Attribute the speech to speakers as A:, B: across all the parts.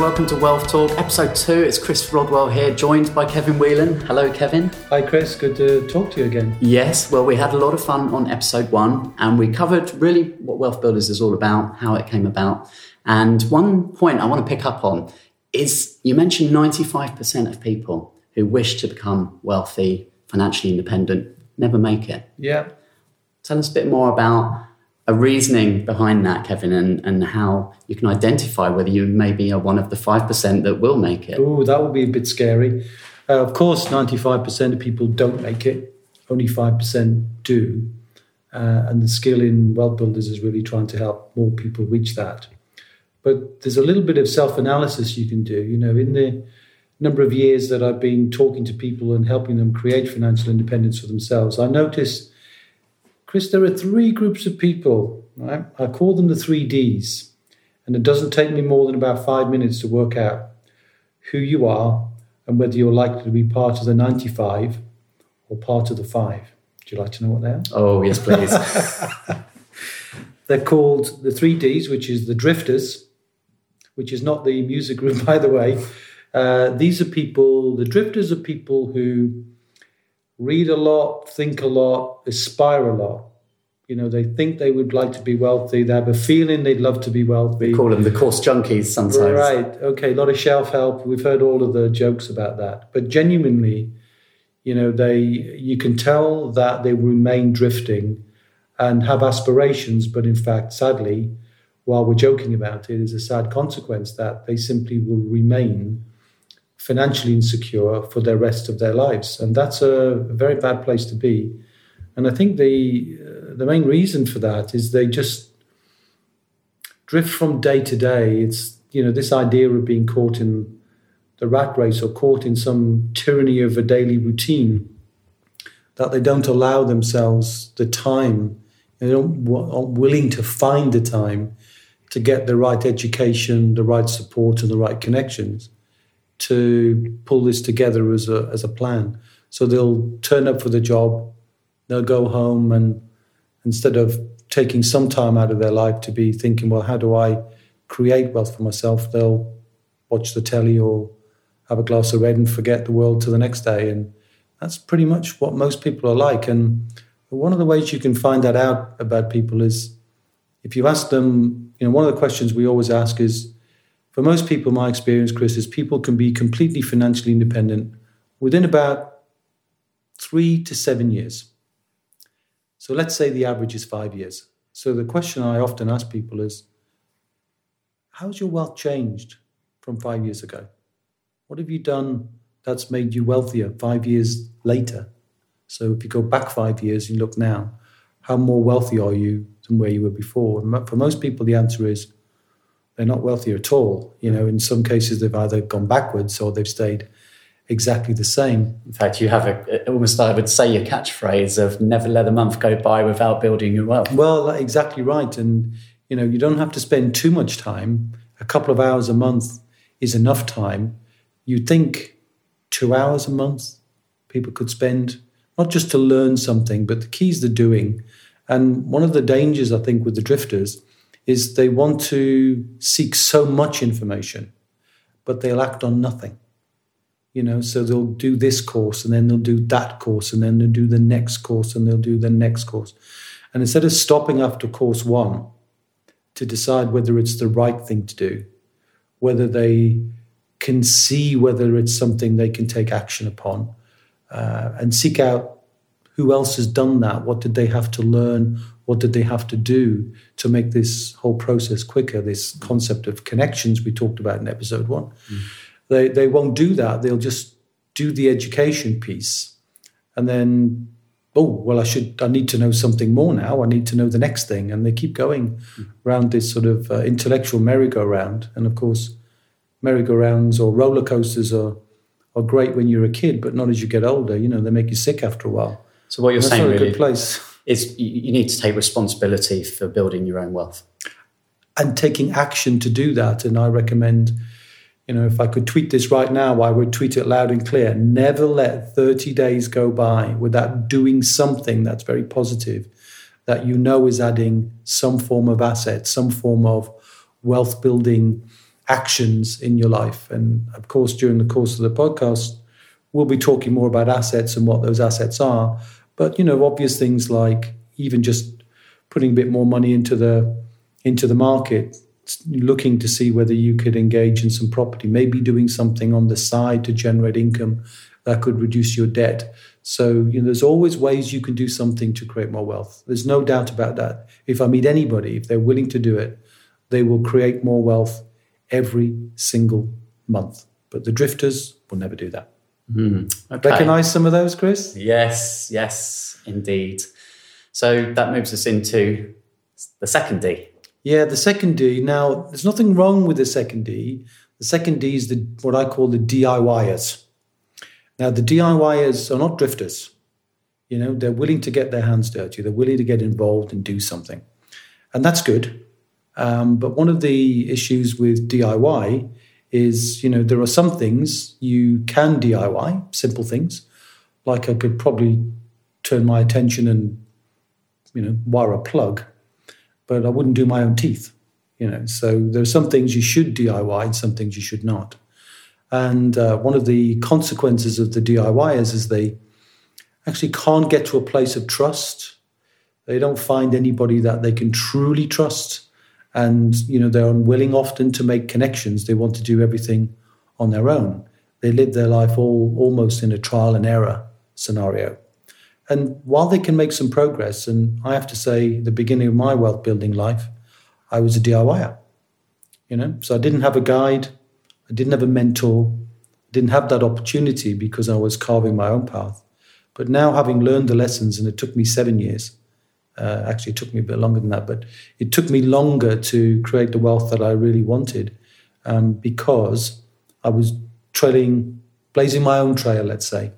A: welcome to Wealth Talk, episode two. It's Chris Rodwell here, joined by Kevin Whelan. Hello, Kevin.
B: Hi, Chris. Good to talk to you again.
A: Yes, well, we had a lot of fun on episode one, and we covered really what Wealth Builders is all about, how it came about. And one point I want to pick up on is you mentioned 95% of people who wish to become wealthy, financially independent, never make it.
B: Yeah.
A: Tell us a bit more about a reasoning behind that, Kevin, and, and how you can identify whether you maybe are one of the 5% that will make it.
B: Oh, that would be a bit scary. Uh, of course, 95% of people don't make it, only 5% do. Uh, and the skill in Wealth Builders is really trying to help more people reach that. But there's a little bit of self analysis you can do. You know, in the number of years that I've been talking to people and helping them create financial independence for themselves, I noticed Chris, there are three groups of people, right? I call them the three Ds. And it doesn't take me more than about five minutes to work out who you are and whether you're likely to be part of the 95 or part of the five. Would you like to know what they are?
A: Oh, yes, please.
B: They're called the three Ds, which is the drifters, which is not the music group, by the way. Uh, these are people, the drifters are people who read a lot, think a lot, aspire a lot. You know, they think they would like to be wealthy. They have a feeling they'd love to be wealthy.
A: We call them the course junkies sometimes.
B: Right. Okay. A lot of shelf help. We've heard all of the jokes about that. But genuinely, you know, they you can tell that they remain drifting and have aspirations, but in fact, sadly, while we're joking about it, is a sad consequence that they simply will remain financially insecure for the rest of their lives, and that's a very bad place to be. And I think the uh, the main reason for that is they just drift from day to day. It's you know this idea of being caught in the rat race or caught in some tyranny of a daily routine that they don't allow themselves the time. They don't aren't willing to find the time to get the right education, the right support, and the right connections to pull this together as a as a plan. So they'll turn up for the job, they'll go home, and instead of taking some time out of their life to be thinking, well, how do I create wealth for myself? They'll watch the telly or have a glass of red and forget the world till the next day. And that's pretty much what most people are like. And one of the ways you can find that out about people is if you ask them, you know, one of the questions we always ask is, for most people, my experience, Chris, is people can be completely financially independent within about three to seven years. So let's say the average is five years. So the question I often ask people is How's your wealth changed from five years ago? What have you done that's made you wealthier five years later? So if you go back five years and look now, how more wealthy are you than where you were before? And for most people, the answer is they're not wealthy at all. You know, in some cases, they've either gone backwards or they've stayed exactly the same.
A: In fact, you have a almost I would say your catchphrase of "never let a month go by without building your wealth."
B: Well, exactly right, and you know, you don't have to spend too much time. A couple of hours a month is enough time. You'd think two hours a month people could spend not just to learn something, but the key is the doing. And one of the dangers I think with the drifters is they want to seek so much information, but they'll act on nothing. You know, so they'll do this course and then they'll do that course and then they'll do the next course and they'll do the next course. And instead of stopping after course one to decide whether it's the right thing to do, whether they can see whether it's something they can take action upon, uh, and seek out who else has done that, what did they have to learn, what did they have to do to make this whole process quicker? This concept of connections we talked about in episode one. Mm. They, they won't do that. They'll just do the education piece. And then, oh, well, I should, I need to know something more now. I need to know the next thing. And they keep going mm. around this sort of uh, intellectual merry-go-round. And of course, merry-go-rounds or roller coasters are, are great when you're a kid, but not as you get older. You know, they make you sick after a while.
A: So what you're saying
B: not
A: really,
B: a good place
A: is you need to take responsibility for building your own wealth
B: and taking action to do that. And I recommend, you know, if I could tweet this right now, I would tweet it loud and clear. Never let 30 days go by without doing something that's very positive that you know is adding some form of asset, some form of wealth building actions in your life. And of course, during the course of the podcast, we'll be talking more about assets and what those assets are. But you know, obvious things like even just putting a bit more money into the into the market, looking to see whether you could engage in some property, maybe doing something on the side to generate income that could reduce your debt. So you know, there's always ways you can do something to create more wealth. There's no doubt about that. If I meet anybody, if they're willing to do it, they will create more wealth every single month. But the drifters will never do that.
A: Mm, okay.
B: Recognize some of those, Chris?
A: Yes, yes, indeed. So that moves us into the second D.
B: Yeah, the second D. Now, there's nothing wrong with the second D. The second D is the what I call the DIYers. Now, the DIYers are not drifters. You know, they're willing to get their hands dirty. They're willing to get involved and do something, and that's good. Um, but one of the issues with DIY is, you know, there are some things you can DIY, simple things, like I could probably turn my attention and, you know, wire a plug, but I wouldn't do my own teeth, you know. So there are some things you should DIY and some things you should not. And uh, one of the consequences of the DIYers is they actually can't get to a place of trust. They don't find anybody that they can truly trust and you know they're unwilling often to make connections. They want to do everything on their own. They live their life all almost in a trial and error scenario. And while they can make some progress and i have to say the beginning of my wealth building life i was a diyer you know? So i didn't have a guide. I didn't have a mentor. Didn't have that opportunity because i was carving my own path. But now having learned the lessons and it took me 7 years uh, actually, it took me a bit longer than that, but it took me longer to create the wealth that I really wanted um, because I was trailing, blazing my own trail, let's say.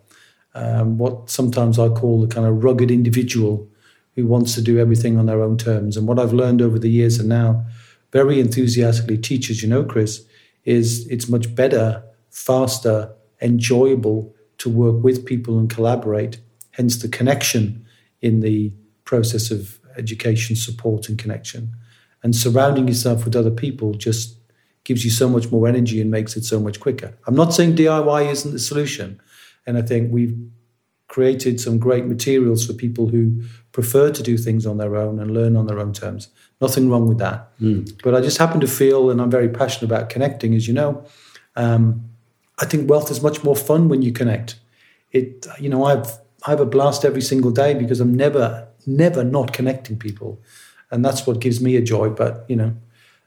B: Um, what sometimes I call the kind of rugged individual who wants to do everything on their own terms. And what I've learned over the years and now very enthusiastically teaches, you know, Chris, is it's much better, faster, enjoyable to work with people and collaborate. Hence the connection in the process of education, support, and connection. And surrounding yourself with other people just gives you so much more energy and makes it so much quicker. I'm not saying DIY isn't the solution. And I think we've created some great materials for people who prefer to do things on their own and learn on their own terms. Nothing wrong with that. Mm. But I just happen to feel, and I'm very passionate about connecting, as you know. Um, I think wealth is much more fun when you connect. It, you know, I've I have a blast every single day because I'm never never not connecting people. And that's what gives me a joy. But, you know,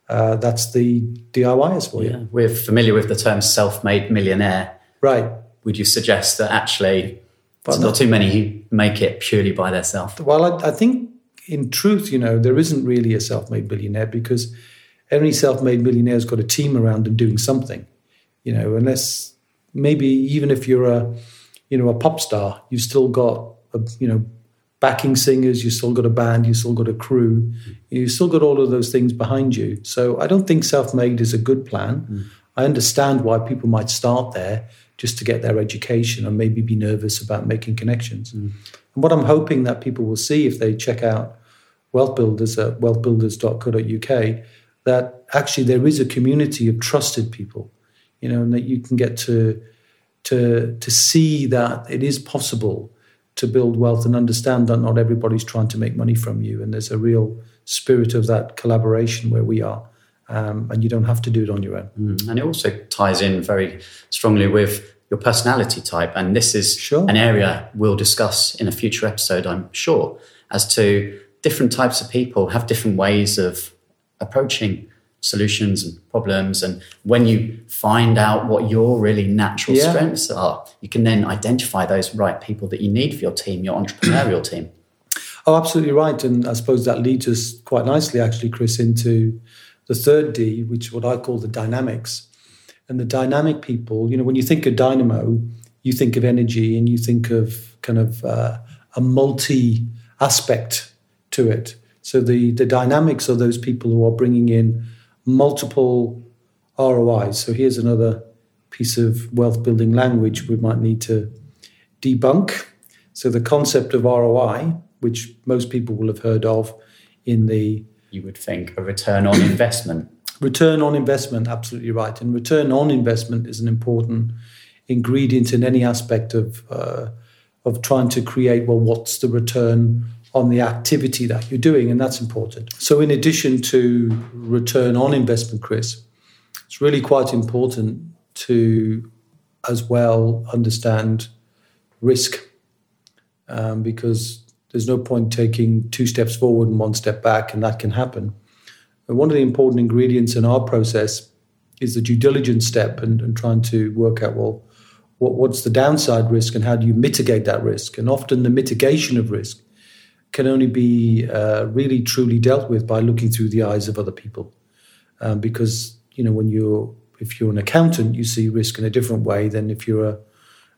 B: uh, that's the DIYers for yeah.
A: We're familiar with the term self made millionaire.
B: Right.
A: Would you suggest that actually there's not too many who make it purely by themselves?
B: Well, I, I think in truth, you know, there isn't really a self made millionaire because every self made millionaire's got a team around them doing something, you know, unless maybe even if you're a, you know, a pop star, you've still got a, you know, backing singers, you still got a band, you still got a crew, you still got all of those things behind you. So I don't think self made is a good plan. Mm. I understand why people might start there just to get their education and maybe be nervous about making connections. Mm. And what I'm hoping that people will see if they check out Wealth Builders at wealthbuilders.co.uk, that actually there is a community of trusted people, you know, and that you can get to to to see that it is possible to build wealth and understand that not everybody's trying to make money from you. And there's a real spirit of that collaboration where we are. Um, and you don't have to do it on your own.
A: Mm. And it also ties in very strongly with your personality type. And this is sure. an area we'll discuss in a future episode, I'm sure, as to different types of people have different ways of approaching solutions and problems. And when you find out what your really natural yeah. strengths are, you can then identify those right people that you need for your team, your entrepreneurial team.
B: Oh, absolutely right. And I suppose that leads us quite nicely, actually, Chris, into the third D, which is what I call the dynamics. And the dynamic people, you know, when you think of dynamo, you think of energy and you think of kind of uh, a multi aspect to it. So the, the dynamics are those people who are bringing in multiple ROIs. So here's another piece of wealth building language we might need to debunk. So the concept of ROI, which most people will have heard of in the
A: you would think a return on investment.
B: return on investment, absolutely right. And return on investment is an important ingredient in any aspect of uh, of trying to create. Well, what's the return on the activity that you're doing, and that's important. So, in addition to return on investment, Chris, it's really quite important to as well understand risk um, because there's no point taking two steps forward and one step back, and that can happen. And one of the important ingredients in our process is the due diligence step and, and trying to work out well, what, what's the downside risk and how do you mitigate that risk? And often the mitigation of risk can only be uh, really truly dealt with by looking through the eyes of other people, um, because you know when you're if you're an accountant, you see risk in a different way than if you're a,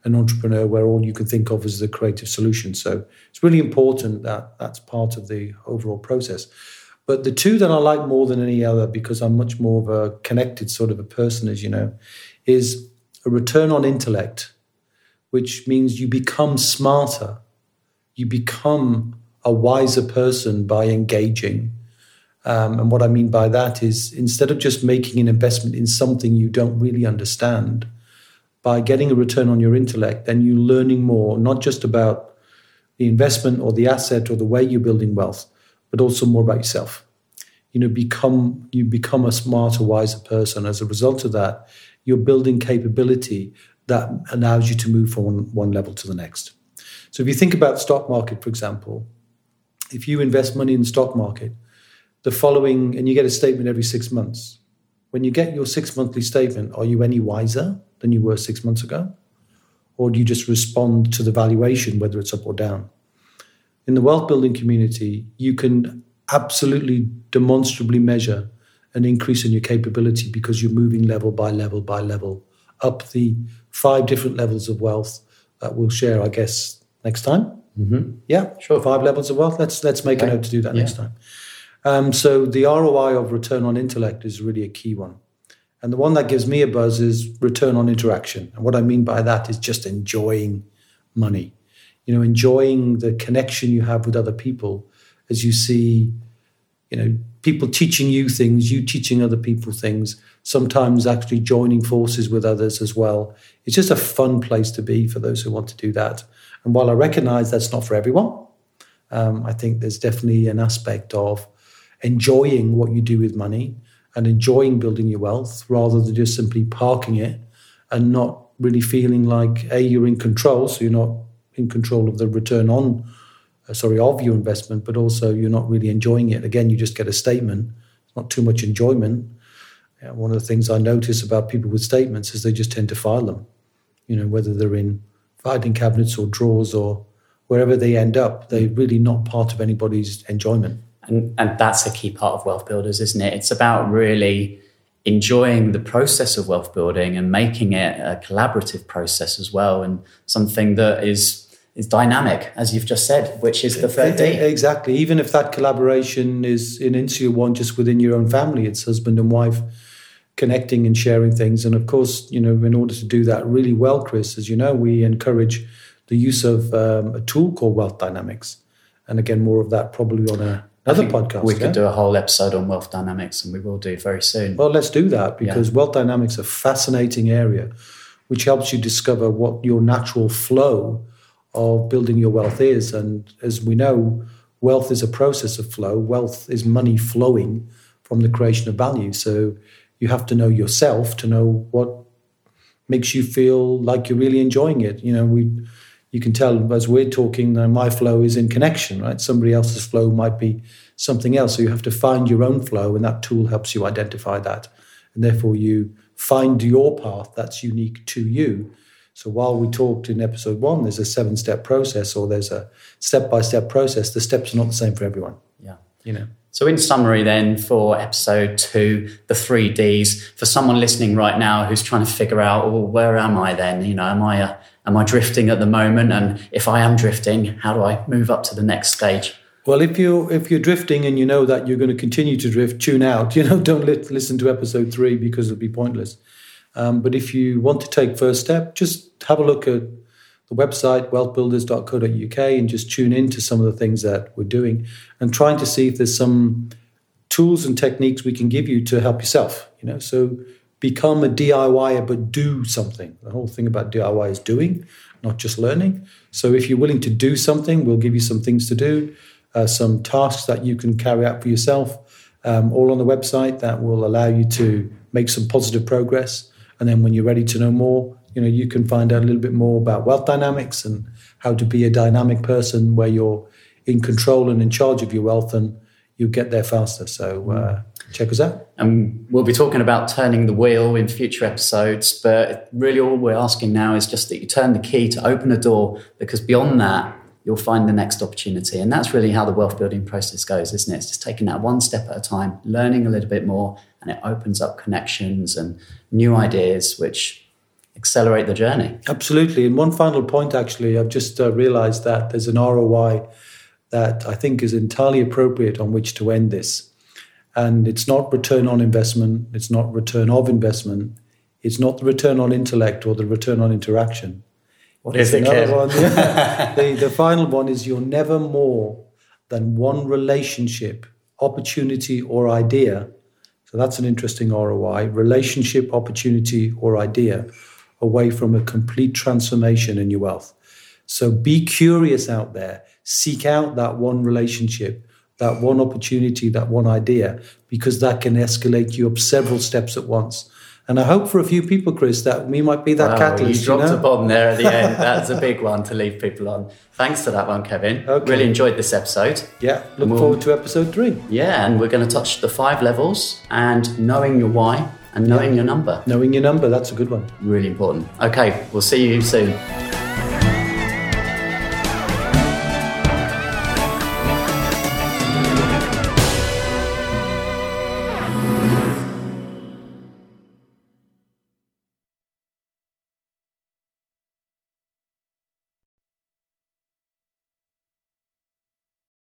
B: an entrepreneur where all you can think of is the creative solution. So it's really important that that's part of the overall process. But the two that I like more than any other, because I'm much more of a connected sort of a person, as you know, is a return on intellect, which means you become smarter, you become a wiser person by engaging um, and what I mean by that is instead of just making an investment in something you don't really understand, by getting a return on your intellect, then you're learning more, not just about the investment or the asset or the way you're building wealth, but also more about yourself. You know, become you become a smarter, wiser person. As a result of that, you're building capability that allows you to move from one, one level to the next. So if you think about stock market, for example, if you invest money in the stock market, the following, and you get a statement every six months. When you get your six monthly statement, are you any wiser than you were six months ago? Or do you just respond to the valuation, whether it's up or down? In the wealth building community, you can absolutely demonstrably measure an increase in your capability because you're moving level by level by level up the five different levels of wealth that we'll share, I guess, next time.
A: Mm-hmm.
B: Yeah,
A: sure.
B: Five levels of wealth. Let's let's make okay. a note to do that yeah. next time. Um, so the ROI of return on intellect is really a key one. And the one that gives me a buzz is return on interaction. And what I mean by that is just enjoying money. You know, enjoying the connection you have with other people as you see, you know, people teaching you things, you teaching other people things, sometimes actually joining forces with others as well. It's just a fun place to be for those who want to do that. And while I recognize that's not for everyone, um, I think there's definitely an aspect of enjoying what you do with money and enjoying building your wealth rather than just simply parking it and not really feeling like a you're in control so you're not in control of the return on Uh, sorry of your investment but also you're not really enjoying it. Again you just get a statement. Not too much enjoyment. Yeah, one of the things i notice about people with statements is they just tend to file them you know whether they're in filing cabinets or drawers or wherever they end up they're really not part of anybody's enjoyment.
A: And, and that's a key part of Wealth Builders, isn't it? It's about really enjoying the process of wealth building and making it a collaborative process as well, and something that is is dynamic, as you've just said, which is the third D.
B: Exactly. Even if that collaboration is an insular one just within your own family, it's husband and wife connecting and sharing things. And of course, you know, in order to do that really well, Chris, as you know, we encourage the use of um, a tool called Wealth Dynamics. And again, more of that probably on a other podcast.
A: We could do a whole episode on wealth dynamics, and we will do very soon.
B: Well, let's do that because yeah. wealth dynamics is a fascinating area, which helps you discover what your natural flow of building your wealth is. And as we know, wealth is a process of flow. Wealth is money flowing from the creation of value. So you have to know yourself to know what makes you feel like you're really enjoying it. You know, we you can tell as we're talking, that my flow is in connection, right? Somebody else's flow might be something else. So you have to find your own flow, and that tool helps you identify that. And therefore, you find your path that's unique to you. So while we talked in episode one, there's a seven step process or there's a step by step process, the steps are not the same for everyone.
A: Yeah.
B: You know.
A: So, in summary, then, for episode two, the three Ds, for someone listening right now who's trying to figure out, well, where am I then? You know, am I a Am I drifting at the moment? And if I am drifting, how do I move up to the next stage?
B: Well, if you if you're drifting and you know that you're going to continue to drift, tune out. You know, don't li- listen to episode three because it'll be pointless. Um, but if you want to take first step, just have a look at the website wealthbuilders.co.uk and just tune in to some of the things that we're doing and trying to see if there's some tools and techniques we can give you to help yourself. You know, so become a DIYer, but do something. The whole thing about DIY is doing, not just learning. So if you're willing to do something, we'll give you some things to do, uh, some tasks that you can carry out for yourself, um, all on the website that will allow you to make some positive progress. And then when you're ready to know more, you know, you can find out a little bit more about wealth dynamics and how to be a dynamic person where you're in control and in charge of your wealth and you get there faster. So uh, check us out.
A: And we'll be talking about turning the wheel in future episodes, but really all we're asking now is just that you turn the key to open a door because beyond that, you'll find the next opportunity. And that's really how the wealth building process goes, isn't it? It's just taking that one step at a time, learning a little bit more, and it opens up connections and new ideas, which accelerate the journey.
B: Absolutely. And one final point, actually, I've just uh, realized that there's an ROI that I think is entirely appropriate on which to end this. And it's not return on investment, it's not return of investment, it's not the return on intellect or the return on interaction.
A: What is it?
B: One, yeah. the, the final one is you're never more than one relationship, opportunity, or idea. So that's an interesting ROI relationship, opportunity, or idea away from a complete transformation in your wealth. So be curious out there seek out that one relationship, that one opportunity, that one idea, because that can escalate you up several steps at once. And I hope for a few people, Chris, that we might be that wow, catalyst.
A: You dropped
B: you know?
A: a bomb there at the end. That's a big one to leave people on. Thanks for that one, Kevin. Okay. Really enjoyed this episode.
B: Yeah, look we'll, forward to episode three.
A: Yeah, and we're going to touch the five levels and knowing your why and knowing yeah. your number.
B: Knowing your number, that's a good one.
A: Really important. Okay, we'll see you soon.